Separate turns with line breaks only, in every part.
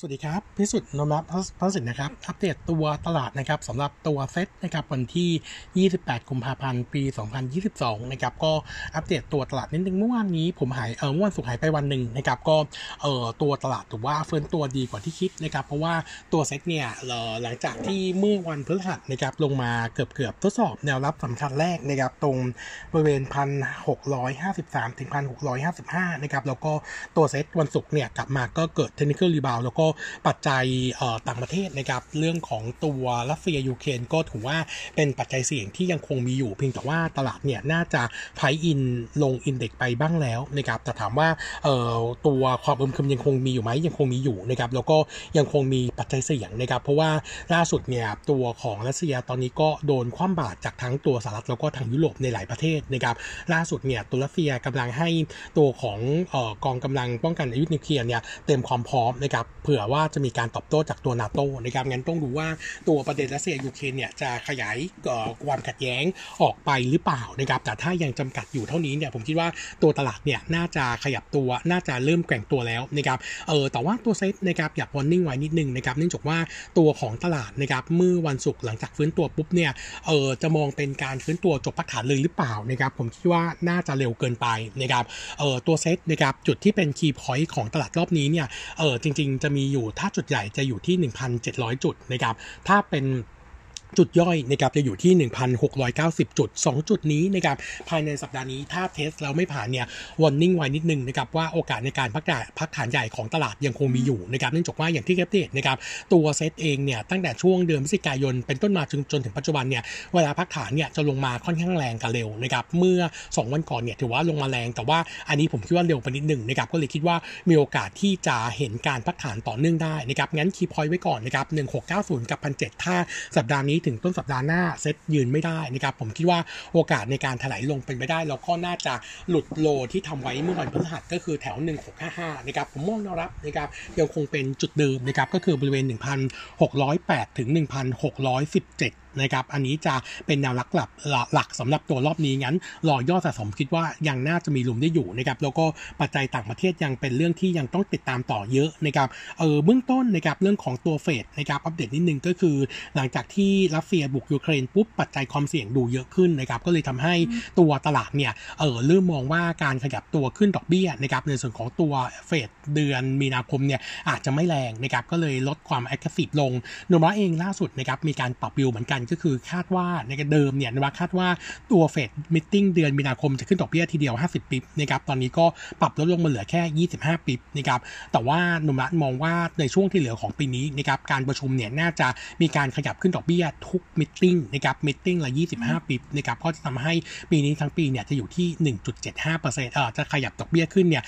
สวัสดีครับ พิสุทธิ์นนท์พัฒสินนะครับ อัปเดตตัวตลาดนะครับสำหรับตัวเซ็ตนะครับวันที่ 28 กุมภาพันธ์ ปี 2022 นะครับ ก็อัปเดตตัวตลาดนิดนึงเมื่อวานนี้ผมหายเออเมื่อวันศุกร์หายไปวันหนึ่งนะครับ ก็เออตัวตลาดถือว่าเฟื่องตัวดีกว่าที่คิดนะครับ เพราะว่าตัวเซ็ตเนี่ยหลังจากที่เมื่อวันพฤหัสนะครับลงมาเกือบเกือบทดสอบแนวรับสำคัญแรกนะครับตรงบริเวณ 1,653 ถึง 1,655 นะครับ แล้วก็ตัวเซ็ตวันศุกร์เนี่ยกลับมาก็เกิด technical rebound แล้วก็ปัจจัยต่างประเทศนะครับเรื่องของตัวรัสเซียยูเครนก็ถือว่าเป็นปัจจัยเสี่ยงที่ยังคงมีอยู่ เพียงแต่ว่าตลาดเนี่ยน่าจะ price in ลง index ไปบ้างแล้วนะครับแต่ถามว่าตัวความอึมครึมยังคงมีอยู่ไหมยังคงมีอยู่นะครับแล้วก็ยังคงมีปัจจัยเสี่ยงนะครับ เพราะว่าล่าสุดเนี่ยตัวของรัสเซียตอนนี้ก็โดนคว่ำบาตรจากทั้งตัวสหรัฐแล้วก็ทางยุโรปในหลายประเทศนะครับล่าสุดเนี่ยตัวรัสเซียกำลังให้ตัวของกองกำลังป้องกันอาวุธนิวเคลียร์เนี่ยเต็มความพร้อมนะครับเผื่อว่าจะมีการตอบโต้จากตัวนาโตนะครับงั้นต้องดูว่าตัวประเด็นรัสเซียยูเครนเนี่ยจะขยายความขัดแย้งออกไปหรือเปล่านะครับแต่ถ้ายังจำกัดอยู่เท่านี้เนี่ยผมคิดว่าตัวตลาดเนี่ยน่าจะขยับตัวน่าจะเริ่มแกว่งตัวแล้วนะครับเออแต่ว่าตัวเซ็ตนะครับอยาก warning ไว้นิดนึงนะครับเนื่องจากว่าตัวของตลาดนะครับเมื่อวันศุกร์หลังจากฟื้นตัวปุ๊บเนี่ยเออจะมองเป็นการฟื้นตัวจบพักฐานเลยหรือเปล่านะครับผมคิดว่าน่าจะเร็วเกินไปนะครับเออตัวเซ็ตนะครับจุดที่เป็น key point ของตลาดรอบนี้เนี่ยเออจริง ๆ จะมีอยู่ถ้าจุดใหญ่จะอยู่ที่ 1,700 จุดนะครับถ้าเป็น จุดย่อยนะครับจะอยู่ที่ 1,690 จุด 2 จุดนี้นะครับภายในสัปดาห์นี้ถ้า test แล้วไม่ผ่านเนี่ย warning ไว้นิดนึงนะครับว่าโอกาสในการพักพักฐานใหญ่ของตลาดยังคงมีอยู่นะครับเนื่องจากว่าอย่างที่อัปเดตนะครับตัวเซตเองเนี่ยตั้งแต่ช่วงเดือนพฤศจิกายนเป็นต้นมาจนจนถึงปัจจุบันเนี่ยเวลาพักฐานเนี่ยจะลงมาค่อนข้างแรงกันเร็วนะครับเมื่อ 2 วันก่อนเนี่ยถือว่าลงมาแรง แต่ว่าอันนี้ผมคิดว่าเร็วไปนิดหนึ่งนะครับก็เลยคิดว่ามีโอกาสที่จะเห็นการพักฐานต่อเนื่องได้นะครับงั้นคีย์พอยต์ไว้ก่อนนะครับ1690 กับ1,700ถ้าสัปดาห์นี้ถึงต้นสัปดาห์หน้าเซตยืนไม่ได้นะครับผมคิดว่าโอกาสในการถลายลงเป็นไปได้แล้วก็น่าจะหลุดโลที่ทำไว้เมื่อวันพฤหัสก็คือแถว 1655นะครับผมมองแนวรับนะครับยังคงเป็นจุดเดิมนะครับก็คือบริเวณ 1,608 ถึง 1,617นะครับ อันนี้จะเป็นแนวหลักหลักหลักสำหรับตัวรอบนี้งั้นรอยอดสะสมคิดว่ายังน่าจะมีลุมได้อยู่นะครับแล้วก็ปัจจัยต่างประเทศยังเป็นเรื่องที่ยังต้องติดตามต่อเยอะนะครับเออเบื้องต้นนะครับเรื่องของตัวเฟดนะครับอัปเดตนิดนึงก็คือ หลังจากที่รัสเซียบุกยูเครนปุ๊บปัจจัยความเสี่ยงดูเยอะขึ้นนะครับก็เลยทำให้ตัวตลาดเนี่ยเออเริ่มมองว่าการขยับตัวขึ้นดอกเบี้ยนะครับในส่วนของตัวเฟดเดือนมีนาคมเนี่ยอาจจะไม่แรงนะครับก็เลยลดความ active ลง Nomura เองล่าสุดนะครับมีการปรับวิวเหมือนกันกันก็คือคาดว่าในเดิมเนี่ยนะว่าคาดว่าตัวเฟด meeting เดือนมีนาคมจะขึ้นดอกเบี้ยทีเดียว 50 bip นะครับตอนนี้ก็ปรับลดลงมาเหลือแค่ 25 bip นะครับแต่ว่า Nomura มองว่าในช่วงที่เหลือของปีนี้นะครับการประชุมเนี่ยน่าจะมีการขยับขึ้นดอกเบี้ยทุก meeting นะครับ meeting ละ 25ปิบนะครับก็จะทำให้ปีนี้ทั้งปีเนี่ยจะอยู่ที่ 1.75%เอ่อจะขยับดอกเบี้ยขึ้นเนี่ย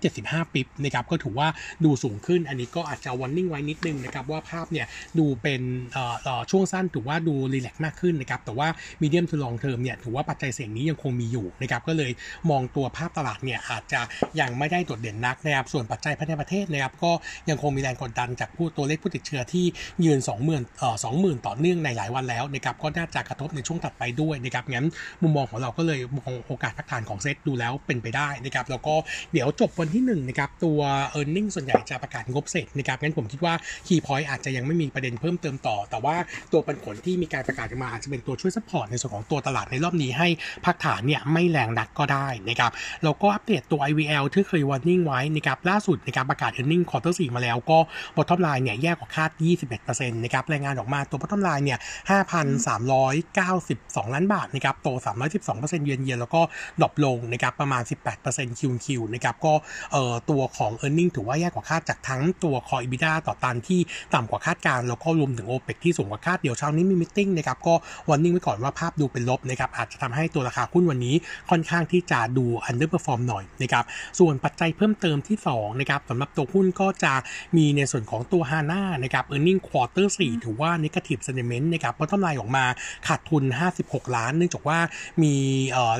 175ปิบนะครับก็ถือว่าดูสูงขึ้น อันนี้ก็อาจจะวันนิ่งไว้นิดนึงนะครับว่าภาพเนี่ยดูเป็นเอ่อช่วงสั้นถือว่าดูรีแลกมากขึ้นนะครับ แต่ว่ามีเดียมทูลองเทอมเนี่ยถือว่าปัจจัยเสี่ยงนี้ยังคงมีอยู่นะครับ ก็เลยมองตัวภาพตลาดเนี่ยอาจจะยังไม่ได้โดดเด่นนักนะครับ ส่วนปัจจัยภายในประเทศนะครับก็ยังคงมีแรงกดดันจากผู้ตัวเลขผู้ติดเชื้อที่ยืน 20,000เอ่อ20,000 ต่อเนื่องในหลายวันแล้วนะครับ ก็น่าจะกระทบในช่วงถัดไปด้วยนะครับ งั้นมุมมองของเราก็เลยมองโอกาสพักฐานของเซตดูแล้วเป็นไปได้นะครับ แล้วก็เดี๋ยวจบวันที่1นะครับตัว e a r n i n g ส่วนใหญ่จะประกาศงบเสร็จนะครับ งั้นผมคิดว่า key point อาจจะยังไม่มีประเด็นเพิ่มเติมต่อ แต่ว่าตัวปันผลที่มีการประกาศออกมาอาจจะเป็นตัวช่วย support ในส่วนของตัวตลาดในรอบนี้ให้พักฐานเนี่ยไม่แรงนักก็ได้นะครับแล้วก็อัปเดตตัว IVL ที่เคย warning ไว้นะครับล่าสุดในการประกาศ e a r n i n g quarter 4มาแล้วก็ bottom line เนี่ยแย่กว่าคาด 21%นะครับรายงานออกมาตัว bottom line เนี่ย 5,392 ล้านบาทนะครับโต 312%เยือนเยียนแล้วก็ drop ลงนะครับประมาณ 18% QoQ นะครับก็เอ่อตัวของ e a r n i n g ถือว่าแย่กว่าคาดจากทั้งตัว core EBITDA ต่อตันที่ต่ำกว่าคาดการณ์แล้วก็รวมถึง OPEX ที่สูงกว่าคาดเดี๋ยวเช้านี้มี meeting นะครับก็ warning ไว้ก่อนว่าภาพดูเป็นลบนะครับอาจจะทำให้ตัวราคาหุ้นวันนี้ค่อนข้างที่จะดู underperform หน่อยนะครับส่วนปัจจัยเพิ่มเติมที่2นะครับสำหรับตัวหุ้นก็จะมีในส่วนของตัวฮาน่านะครับ earning quarter สี่ถือว่า negative sentiment นะครับเพราะกำไรออกมาขาดทุน 56 ล้าน เนื่องจากว่ามี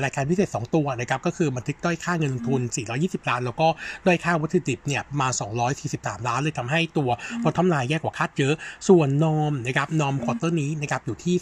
รายการพิเศษ 2 ตัวนะครับก็คือบันทึกด้อยค่าเงินลงทุน 420 ล้าน แล้วก็ด้อยค่าวัตถุดิบเนี่ยมา 243 ล้านเลยทำให้ตัวพอกำไรแย่กว่าคาดเยอะ ส่วน norm นะครับ norm quarter นี้นะครับอยู่ที่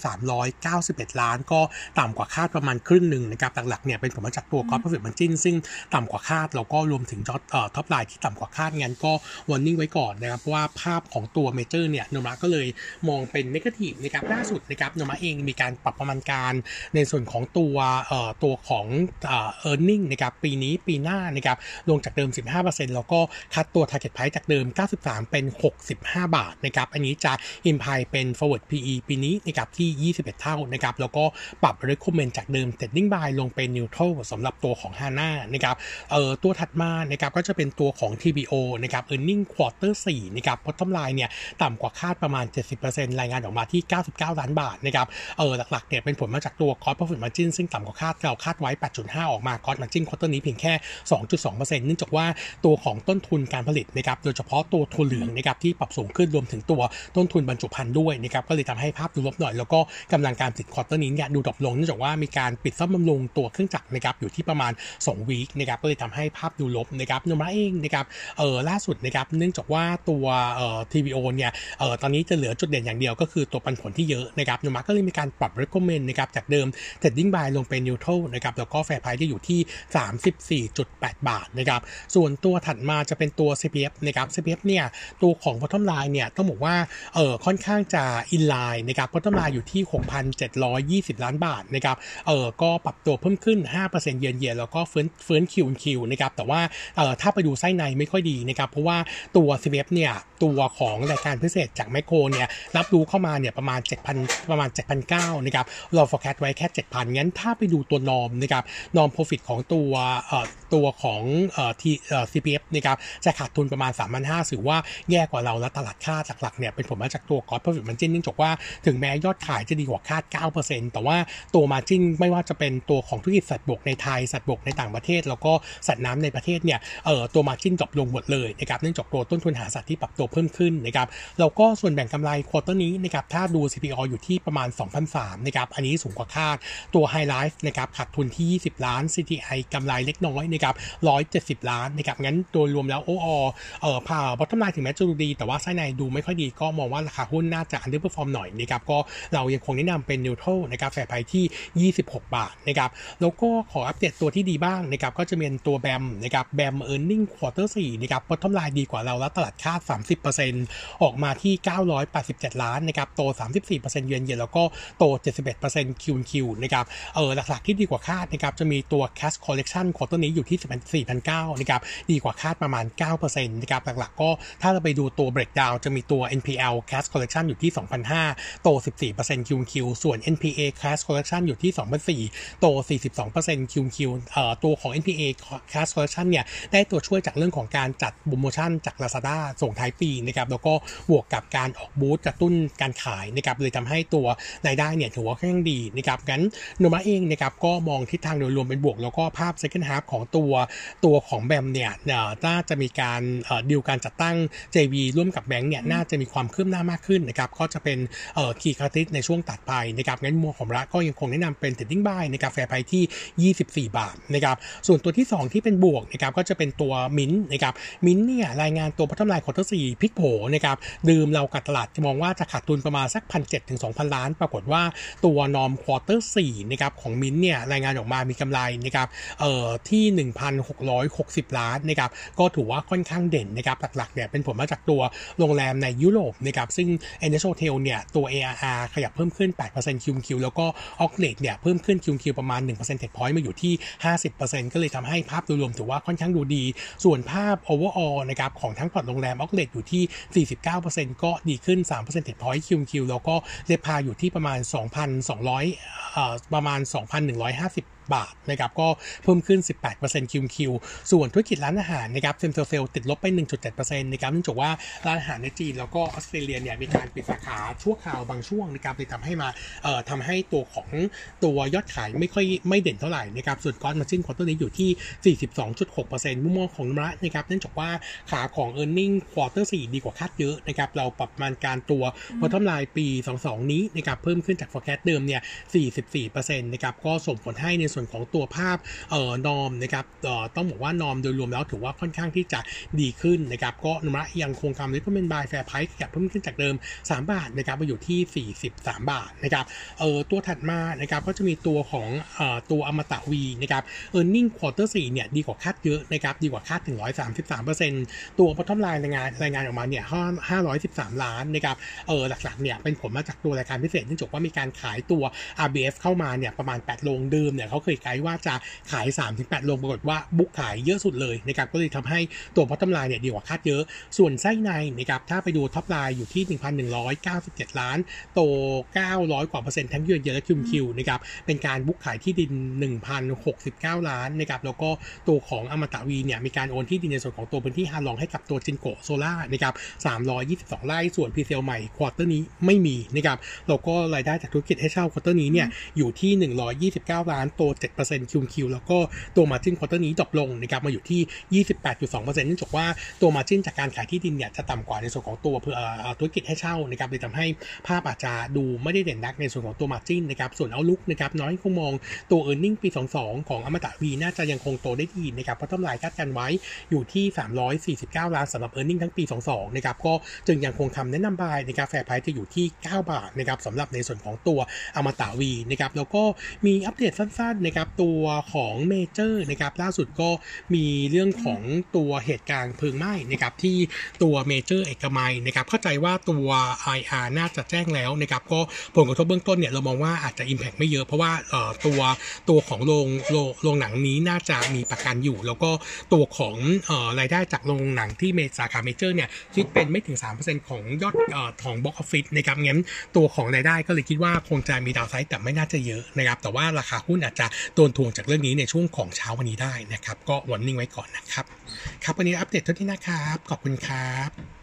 391 ล้าน ก็ต่ำกว่าคาดประมาณครึ่งหนึ่งนะครับหลักๆเนี่ยเป็นผลมาจากตัว gross profit margin ซึ่งต่ำกว่าคาดแล้วก็รวมถึง top top line ที่ต่ำกว่าคาดงั้นก็ warning ไว้ก่อนนะครับเพราะว่าภาพของตัวเมเจอร์เนี่ย Nomura ก็เลยมองเป็น negative นะครับล่าสุดนะครับ Nomura เองมีการปรับประมาณการในส่วนของตัวเอ่อตัวของเอ่อ earning นะครับปีนี้ปีหน้านะครับลงจากเดิม 15%แล้วก็ cut ตัว target price จากเดิม 93 เป็น 65 บาทนะครับอันนี้จะ imply เป็น forward PE ปีนี้นะครับที่ 21 เท่านะครับแล้วก็ปรับ recommend จากเดิม trading buy ลงเป็น neutral สำหรับตัวของ HANA นะครับเอ่อตัวถัดมานะครับก็จะเป็นตัวของ TBO นะครับ earning quarter 4นะครับ bottom line เนี่ยต่ำกว่าคาดประมาณ 70%รายงานออกมาที่ 99 ล้านบาทนะครับเออหลักๆเนี่ยเป็นผลมาจากตัว cost profit margin ซึ่งต่ำกว่าคาดเราคาดไว้ 8.5 ออกมา cost margin quarter นี้เพียงแค่ 2.2%เนื่องจากว่าตัวของต้นทุนการผลิตนะครับโดยเฉพาะตัวถั่วเหลืองนะครับที่ปรับสูงขึ้นรวมถึงตัวต้นทุนบรรจุภัณฑ์ด้วยนะครับก็เลยทำให้ภาพดูลบหน่อย แล้วก็กำลังการผลิต quarter นี้เนี่ยดู drop ลงเนื่องจากว่ามีการปิดซ่อมบำรุงตัวเครื่องจักรนะครับอยู่ที่ประมาณ2 week นะครับก็เลยทำให้ภาพดูลบนะครับโนมูระเองนะครับเออล่าสุดนะครับเนื่องจากว่าตัวเอ่อ TVO เนี่ยเออตอนนี้จะเหลือจุดเด่นอย่างเดียวก็คือตัวปันผลที่เยอะนะครับโนมูระก็เลยมีการปรับ recommend นะครับจากเดิม trading buy ลงเป็น neutral นะครับแล้วก็ fair price จะอยู่ที่ 34.8 บาทนะครับส่วนตัวถัดมาจะเป็นตัว CPF นะครับ CPF เนี่ยตัวของ bottom line เนี่ยต้องบอกว่าเออค่อนข้างจะ in line นะครับ bottom line อยู่ที่ 6,720 ล้านบาทนะครับเออก็ปรับตัวเพิ่มขึ้น 5%เยือนเยียแล้วก็ฟื้นฟื้นคิวคิวนะครับแต่ว่าเออถ้าไปดูไส้ในไม่ค่อยดีนะครับเพราะว่าตัว CPF เนี่ยตัวของรายการพิเศษจากแมคโครเนี่ยรับรู้เข้ามาเนี่ยประมาณ 7,000 ประมาณ 7,900นะครับเรา forecast ไว้แค่ 7,000 งั้นถ้าไปดูตัวนอมนะครับnorm profit ของตัวเอ่อตัวของเอ่อทีเอ่อ CPF นะครับจะขาดทุนประมาณ 3,500ถือว่าแย่กว่าเราและตลาดคาดหลักๆเนี่ยเป็นผลมาจากตัว gross profit margin เนื่องจากว่าถึงแม้ยอดขายจะดีกว่าคาด 9%แต่ว่าตัว margin ไม่ว่าจะเป็นตัวของธุรกิจสัตว์บกในไทย สัตว์บกในต่างประเทศ แล้วก็สัตว์น้ำในประเทศเนี่ยเอ่อตัว margin drop ลงหมดเลยนะครับเนื่องจากตัวต้นทุนอาหารสัตว์ที่ปรับตัวเพิ่มขึ้นนะครับแล้วก็ส่วนแบ่งกำไร quarter นี้นะครับถ้าดู CPO อยู่ที่ประมาณ 2,003นะครับอันนี้สูงกว่าคาดตัว High Life นะครับขาดทุนที่ 20 ล้าน CTI กำไรเล็กน้อยนะครับ170 ล้านนะครับงั้นโดยรวมแล้วโออเอ่อผ่า bottom line ถึงแม้จะดูดี แต่ว่าไส้ในดูไม่ค่อยดีก็มองว่าราคาหุ้นน่าจะ underperform หน่อยนะครับก็เรายังคงแนะนำเป็น neutral นะครับแฟร์ไพที่ 26 บาทนะครับแล้วก็ขออัปเดตตัวที่ดีบ้างนะครับก็จะเป็นตัวแบมนะครับแบม earning quarter 4นะครับ bottom line ดีกว่าเราและตลาดคาด 30%ออกมาที่ 987 ล้านนะครับโต 34%เยือนเยียแล้วก็โต 71% Q Q นะครับเออหลักๆที่ดีกว่าคาดนะครับจะมีตัว cash collection quarter นี้อยู่ที่4,900นะครับดีกว่าคาดประมาณ 9%นะครับหลักๆก็ถ้าเราไปดูตัว breakdown จะมีตัว NPL cash collection อยู่ที่ 2,500โต14% Q Q ส่วน NPA cash collection อยู่ที่ 2,400โต 42% Q Q เอ่อตัวของ NPA cash collection เนี่ย ได้ตัวช่วยจากเรื่องของการจัดโปรโมชั่นจาก Lazada ส่งท้ายปีนะครับ แล้วก็บวกกับการออกบูธกระตุ้นการขายนะครับ เลยทำให้ตัวรายได้เนี่ยถือว่าค่อนข้างดีนะครับ งั้นโนมูระเองนะครับก็มองทิศทางโดยรวมเป็นบวก แล้วก็ภาพ second half ของตัวตัวของ BAM เนี่ยน่าจะมีการดีลการจัดตั้ง JV ร่วมกับแบงก์เนี่ยน่าจะมีความคืบหน้ามากขึ้นนะครับก็จะเป็น key catalyst ในช่วงถัดไปนะครับงั้นมัวของรักก็ยังคงแนะนำเป็น trading buy นะครับ fair price ที่ 24 บาทนะครับส่วนตัวที่ 2 ที่เป็นบวกนะครับก็จะเป็นตัวมินนะครับมินเนี่ยรายงานตัวพัฒนา quarter สี่พลิกโผนะครับเดิมเรากับตลาดจะมองว่าจะขาดทุนประมาณสักพันถึง2,000ล้าน ปรากฏว่าตัว norm quarter สี่นะครับของมินเนี่ยรายงานออกมามีกำไรนะครับเอ่อที่ 1,660 ล้านนะครับก็ถือว่าค่อนข้างเด่นนะครับหลักๆเนี่ยเป็นผลมาจากตัวโรงแรมในยุโรปนะครับซึ่ง e n e s Hotel เนี่ยตัว ADR ขยับเพิ่มขึ้น 8% QQ แล้วก็ occ rate เนี่ยเพิ่มขึ้น QQ ประมาณ 1 percentage point มาอยู่ที่ 50%ก็เลยทำให้ภาพโดยรวมถือว่าค่อนข้างดูดี ส่วนภาพ overall นะครับของทั้งพอร์ตโรงแรม occ rate อยู่ที่ 49%ก็ดีขึ้น 3 percentage point QQ แล้วก็ RevPAR อยู่ที่ประมาณ 2,200เอ่อประมาณ 2,150บาทนะครับก็เพิ่มขึ้น 18% QQ ส่วนธุรกิจร้านอาหารนะครับ same sales ติดลบไป 1.7%นะครับเนื่องจากว่าร้านอาหารในจีนแล้วก็ออสเตรเลียเนี่ยมีการปิดสาขาชั่วคราวบางช่วงนะครับเลยทำให้มาเอ่อทำให้ตัวของตัวยอดขายไม่ค่อยไม่เด่นเท่าไหร่นะครับส่วน gross margin quarter นี้อยู่ที่ 42.6%มุมมองของโนมูระนะครับเนื่องจากว่าขาของ e a r n i n g ควอเตอร์4ดีกว่าคาดเยอะนะครับเราปรับประมาณการตัว bottom line ปี 22 นี้นะครับเพิ่มขึ้นจาก forecast เดิมเนี่ย44%นะครับก็ส่งผลให้ในส่วนวนของตัวภาพเอ่อ norm นะครับเอ่อต้องบอกว่า norm โดยรวมแล้วถือว่าค่อนข้างที่จะดีขึ้นนะครับก็โนมูระยังคงคำแนะนำเป็น buy fair price ขยับเพิ่มขึ้นจากเดิม 3 บาทนะครับมาอยู่ที่ 43 บาทนะครับเอ่อตัวถัดมานะครับก็จะมีตัวของเอ่อตัวอมตะวีนะครับ earning quarter สี่เนี่ยดีกว่าคาดเยอะนะครับดีกว่าคาดถึง 133%ตัว bottom line รายงานรายงานออกมาเนี่ย513 ล้านนะครับเออหลักๆเนี่ยเป็นผลมาจากตัวรายการพิเศษเนื่องจากว่ามีการขายตัว RBF เข้ามาเนี่ยประมาณ 8 โรงเดิมเนี่ยเขาเคยไกด์ว่าจะขาย 3-8 โรงปรากฏว่า book ขายเยอะสุดเลยนะครับก็เลยทำให้ตัว bottom line เนี่ยดีกว่าคาดเยอะ ส่วนไส้ในนะครับถ้าไปดู top line อยู่ที่ 1,197 ล้าน โต 900 กว่าเปอร์เซ็นต์ทั้ง YY และ QQ นะครับเป็นการ book ขายที่ดิน 1,069 ล้านนะครับแล้วก็ตัวของอมตะวีเนี่ยมีการโอนที่ดินในส่วนของตัวพื้นที่ฮาลองให้กับตัว Jinko Solar นะครับ322 ไร่ส่วน presale ใหม่ quarter นี้ไม่มีนะครับแล้วก็รายได้จากธุรกิจให้เช่า quarter นี้เนี่ยอยู่ที่ 129 ล้านโต7% QQ แล้วก็ตัว margin quarter นี้ drop ลงนะครับมาอยู่ที่ 28.2%เนื่องจากว่าตัว margin จากการขายที่ดินเนี่ยจะต่ำกว่าในส่วนของตัวเพื่อธุรกิจให้เช่านะครับเลยทำให้ภาพอาจจะดูไม่ได้เด่นนักในส่วนของตัว margin นะครับส่วน outlook นะครับโนมูระยังคงมองตัว e a r n i n g ปี 22 ของอมตะวีน่าจะยังคงโตได้ดีนะครับเพราะโนมูระคาดการณ์ไว้อยู่ที่ 349 ล้านสำหรับ e a r n i n g ทั้งปี 22 นะครับก็จึงยังคงคำแนะนำ buy นะครับ fair price จะอยู่ที่ 9 บาทนะครับสำหรับในส่วนของตัวอมตะวีนะครับแล้วก็มีอัปเดตสั้นๆนะครับตัวของเมเจอร์นะครับล่าสุดก็มีเรื่องของตัวเหตุการณ์เพลิงไหม้นะครับที่ตัวเมเจอร์เอกมัยนะครับเข้าใจว่าตัว IR น่าจะแจ้งแล้วนะครับก็ผลกระทบเบื้องต้นเนี่ยเรามองว่าอาจจะ Impact ไม่เยอะเพราะว่าตัวตัวของโรงโรงโรงหนังนี้น่าจะมีประกันอยู่ แล้วก็ตัวของอ่อรายได้จากโรงหนังที่เมสาขาเมเจอร์เนี่ยคิดเป็นไม่ถึง 3%ของยอดเอ่อของบ็อกออฟฟิศนะครับงั้นตัวของรายได้ก็เลยคิดว่าคงจะมีดาวไซด์แต่ไม่น่าจะเยอะนะครับแต่ว่าราคาหุ้นอาจจะโดนทวงจากเรื่องนี้ในช่วงของเช้าวันนี้ได้นะครับ ก็วันนิ่งไว้ก่อนนะครับ ครับวันนี้อัปเดตเท่านี้นะครับ ขอบคุณครับ